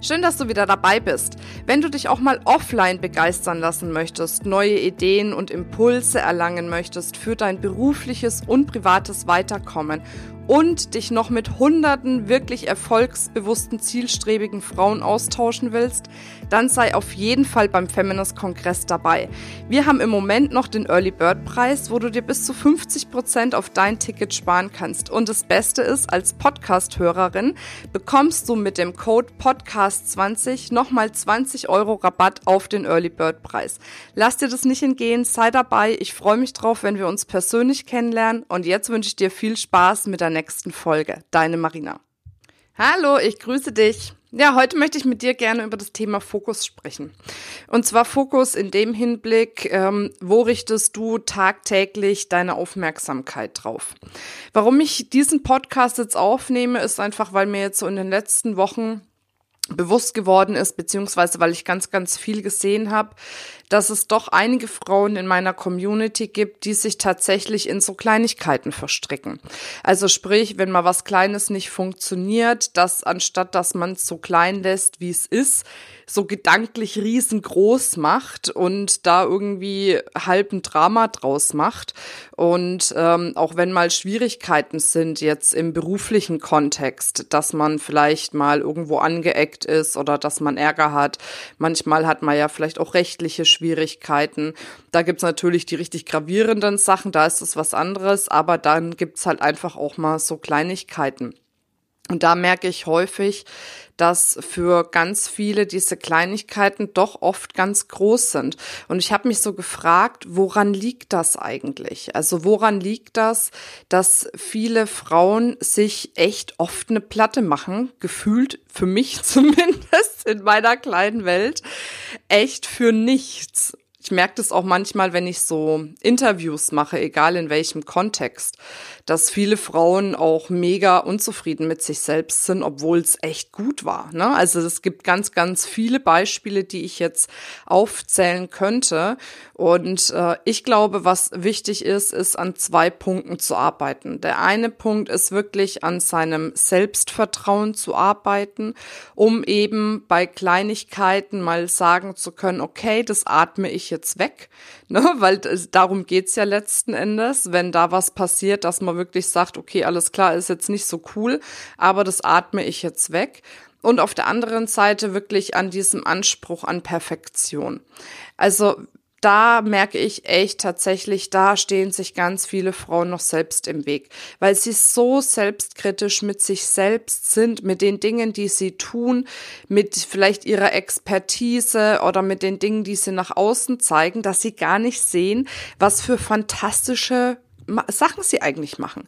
Schön, dass du wieder dabei bist. Wenn du dich auch mal offline begeistern lassen möchtest, neue Ideen und Impulse erlangen möchtest für dein berufliches und privates Weiterkommen und dich noch mit hunderten wirklich erfolgsbewussten, zielstrebigen Frauen austauschen willst, dann sei auf jeden Fall beim Feminist Kongress dabei. Wir haben im Moment noch den Early Bird Preis, wo du dir bis zu 50 Prozent auf dein Ticket sparen kannst. Und das Beste ist, als Podcast-Hörerin bekommst du mit dem Code Podcast20 nochmal 20 Euro Rabatt auf den Early Bird Preis. Lass dir das nicht entgehen, sei dabei. Ich freue mich drauf, wenn wir uns persönlich kennenlernen. Und jetzt wünsche ich dir viel Spaß mit der nächsten Folge. Deine Marina. Hallo, ich grüße dich. Ja, heute möchte ich mit dir gerne über das Thema Fokus sprechen. Und zwar Fokus in dem Hinblick, ähm, wo richtest du tagtäglich deine Aufmerksamkeit drauf? Warum ich diesen Podcast jetzt aufnehme, ist einfach, weil mir jetzt so in den letzten Wochen bewusst geworden ist, beziehungsweise weil ich ganz, ganz viel gesehen habe, dass es doch einige Frauen in meiner Community gibt, die sich tatsächlich in so Kleinigkeiten verstricken. Also sprich, wenn mal was Kleines nicht funktioniert, dass anstatt dass man es so klein lässt, wie es ist, so gedanklich riesengroß macht und da irgendwie halb ein Drama draus macht. Und ähm, auch wenn mal Schwierigkeiten sind jetzt im beruflichen Kontext, dass man vielleicht mal irgendwo angeeckt ist oder dass man Ärger hat. Manchmal hat man ja vielleicht auch rechtliche Schwierigkeiten. Da gibt's natürlich die richtig gravierenden Sachen, da ist es was anderes, aber dann gibt's halt einfach auch mal so Kleinigkeiten. Und da merke ich häufig, dass für ganz viele diese Kleinigkeiten doch oft ganz groß sind. Und ich habe mich so gefragt, woran liegt das eigentlich? Also woran liegt das, dass viele Frauen sich echt oft eine Platte machen, gefühlt für mich zumindest in meiner kleinen Welt, echt für nichts. Ich merke das auch manchmal, wenn ich so Interviews mache, egal in welchem Kontext, dass viele Frauen auch mega unzufrieden mit sich selbst sind, obwohl es echt gut war. Ne? Also es gibt ganz, ganz viele Beispiele, die ich jetzt aufzählen könnte. Und äh, ich glaube, was wichtig ist, ist an zwei Punkten zu arbeiten. Der eine Punkt ist wirklich an seinem Selbstvertrauen zu arbeiten, um eben bei Kleinigkeiten mal sagen zu können, okay, das atme ich jetzt weg, ne? weil darum geht's ja letzten Endes, wenn da was passiert, dass man wirklich sagt, okay, alles klar, ist jetzt nicht so cool, aber das atme ich jetzt weg. Und auf der anderen Seite wirklich an diesem Anspruch an Perfektion. Also da merke ich echt tatsächlich, da stehen sich ganz viele Frauen noch selbst im Weg, weil sie so selbstkritisch mit sich selbst sind, mit den Dingen, die sie tun, mit vielleicht ihrer Expertise oder mit den Dingen, die sie nach außen zeigen, dass sie gar nicht sehen, was für fantastische Sachen sie eigentlich machen.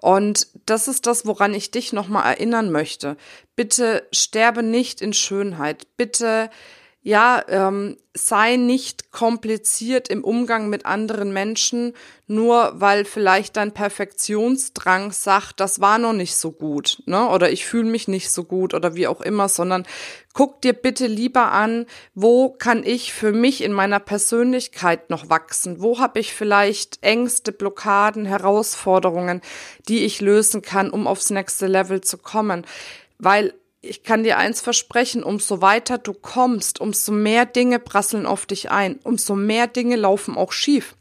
Und das ist das, woran ich dich nochmal erinnern möchte. Bitte sterbe nicht in Schönheit. Bitte ja, ähm, sei nicht kompliziert im Umgang mit anderen Menschen, nur weil vielleicht dein Perfektionsdrang sagt, das war noch nicht so gut, ne? Oder ich fühle mich nicht so gut oder wie auch immer, sondern guck dir bitte lieber an, wo kann ich für mich in meiner Persönlichkeit noch wachsen? Wo habe ich vielleicht Ängste, Blockaden, Herausforderungen, die ich lösen kann, um aufs nächste Level zu kommen? Weil ich kann dir eins versprechen, umso weiter du kommst, umso mehr Dinge prasseln auf dich ein, umso mehr Dinge laufen auch schief.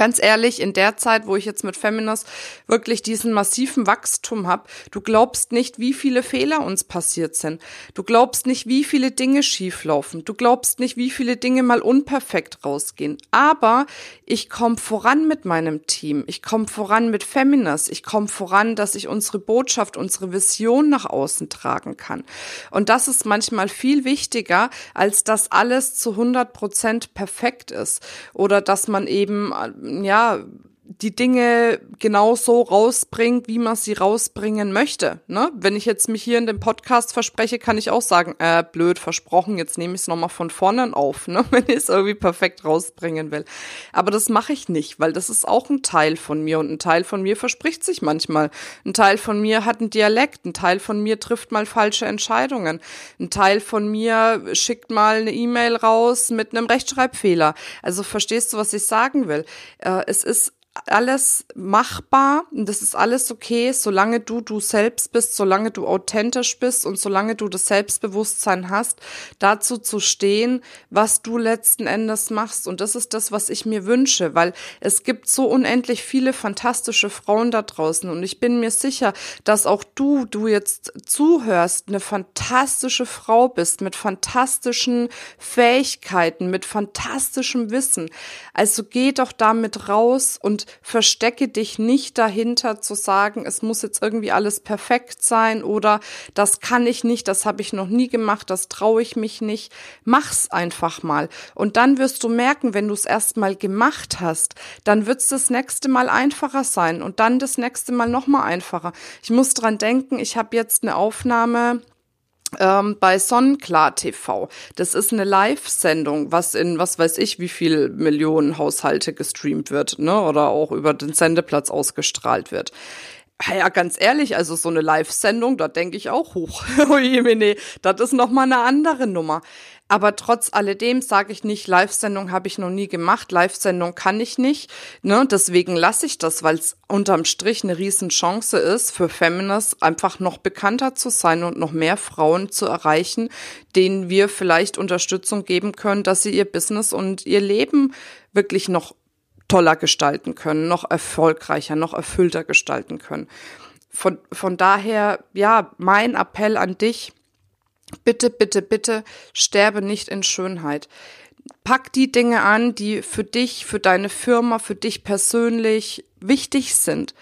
Ganz ehrlich, in der Zeit, wo ich jetzt mit Feminist wirklich diesen massiven Wachstum habe, du glaubst nicht, wie viele Fehler uns passiert sind. Du glaubst nicht, wie viele Dinge schieflaufen. Du glaubst nicht, wie viele Dinge mal unperfekt rausgehen. Aber ich komme voran mit meinem Team. Ich komme voran mit Feminist. Ich komme voran, dass ich unsere Botschaft, unsere Vision nach außen tragen kann. Und das ist manchmal viel wichtiger, als dass alles zu 100 Prozent perfekt ist. Oder dass man eben ja, die Dinge genau so rausbringt, wie man sie rausbringen möchte. Ne? Wenn ich jetzt mich hier in dem Podcast verspreche, kann ich auch sagen, äh, blöd versprochen, jetzt nehme ich es nochmal von vorne auf, ne? wenn ich es irgendwie perfekt rausbringen will. Aber das mache ich nicht, weil das ist auch ein Teil von mir und ein Teil von mir verspricht sich manchmal. Ein Teil von mir hat einen Dialekt, ein Teil von mir trifft mal falsche Entscheidungen, ein Teil von mir schickt mal eine E-Mail raus mit einem Rechtschreibfehler. Also verstehst du, was ich sagen will? Äh, es ist alles machbar und das ist alles okay, solange du du selbst bist, solange du authentisch bist und solange du das Selbstbewusstsein hast, dazu zu stehen, was du letzten Endes machst. Und das ist das, was ich mir wünsche, weil es gibt so unendlich viele fantastische Frauen da draußen und ich bin mir sicher, dass auch du, du jetzt zuhörst, eine fantastische Frau bist mit fantastischen Fähigkeiten, mit fantastischem Wissen. Also geh doch damit raus und und verstecke dich nicht dahinter zu sagen, es muss jetzt irgendwie alles perfekt sein oder das kann ich nicht, das habe ich noch nie gemacht, das traue ich mich nicht. Mach's einfach mal. Und dann wirst du merken, wenn du es erstmal gemacht hast, dann wird es das nächste Mal einfacher sein und dann das nächste Mal nochmal einfacher. Ich muss dran denken, ich habe jetzt eine Aufnahme ähm, bei Sonnenklar TV. Das ist eine Live-Sendung, was in was weiß ich, wie viel Millionen Haushalte gestreamt wird, ne? Oder auch über den Sendeplatz ausgestrahlt wird. Ja, ganz ehrlich, also so eine Live-Sendung, da denke ich auch hoch. nee, das ist noch mal eine andere Nummer. Aber trotz alledem sage ich nicht, Live-Sendung habe ich noch nie gemacht, Live-Sendung kann ich nicht. Ne? Deswegen lasse ich das, weil es unterm Strich eine Riesenchance ist, für Feminist einfach noch bekannter zu sein und noch mehr Frauen zu erreichen, denen wir vielleicht Unterstützung geben können, dass sie ihr Business und ihr Leben wirklich noch toller gestalten können, noch erfolgreicher, noch erfüllter gestalten können. Von, von daher, ja, mein Appell an dich, bitte, bitte, bitte sterbe nicht in Schönheit. Pack die Dinge an, die für dich, für deine Firma, für dich persönlich wichtig sind.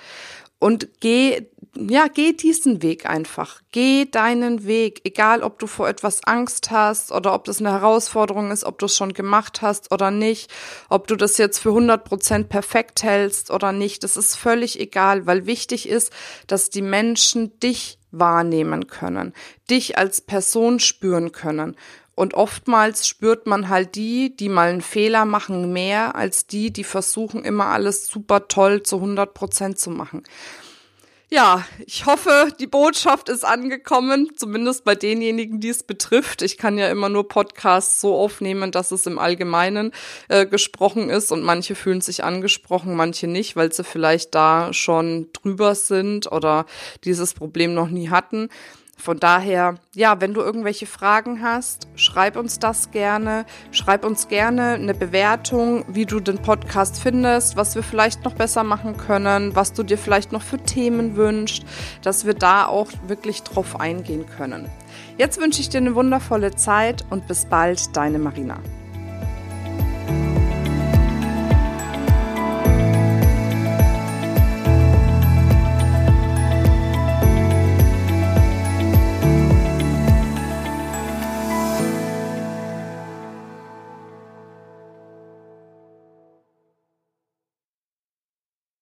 Und geh, ja, geh diesen Weg einfach. Geh deinen Weg. Egal, ob du vor etwas Angst hast oder ob das eine Herausforderung ist, ob du es schon gemacht hast oder nicht, ob du das jetzt für 100 Prozent perfekt hältst oder nicht. Das ist völlig egal, weil wichtig ist, dass die Menschen dich wahrnehmen können, dich als Person spüren können. Und oftmals spürt man halt die, die mal einen Fehler machen, mehr als die, die versuchen, immer alles super toll zu 100 Prozent zu machen. Ja, ich hoffe, die Botschaft ist angekommen, zumindest bei denjenigen, die es betrifft. Ich kann ja immer nur Podcasts so aufnehmen, dass es im Allgemeinen äh, gesprochen ist und manche fühlen sich angesprochen, manche nicht, weil sie vielleicht da schon drüber sind oder dieses Problem noch nie hatten. Von daher, ja, wenn du irgendwelche Fragen hast, schreib uns das gerne. Schreib uns gerne eine Bewertung, wie du den Podcast findest, was wir vielleicht noch besser machen können, was du dir vielleicht noch für Themen wünschst, dass wir da auch wirklich drauf eingehen können. Jetzt wünsche ich dir eine wundervolle Zeit und bis bald, deine Marina.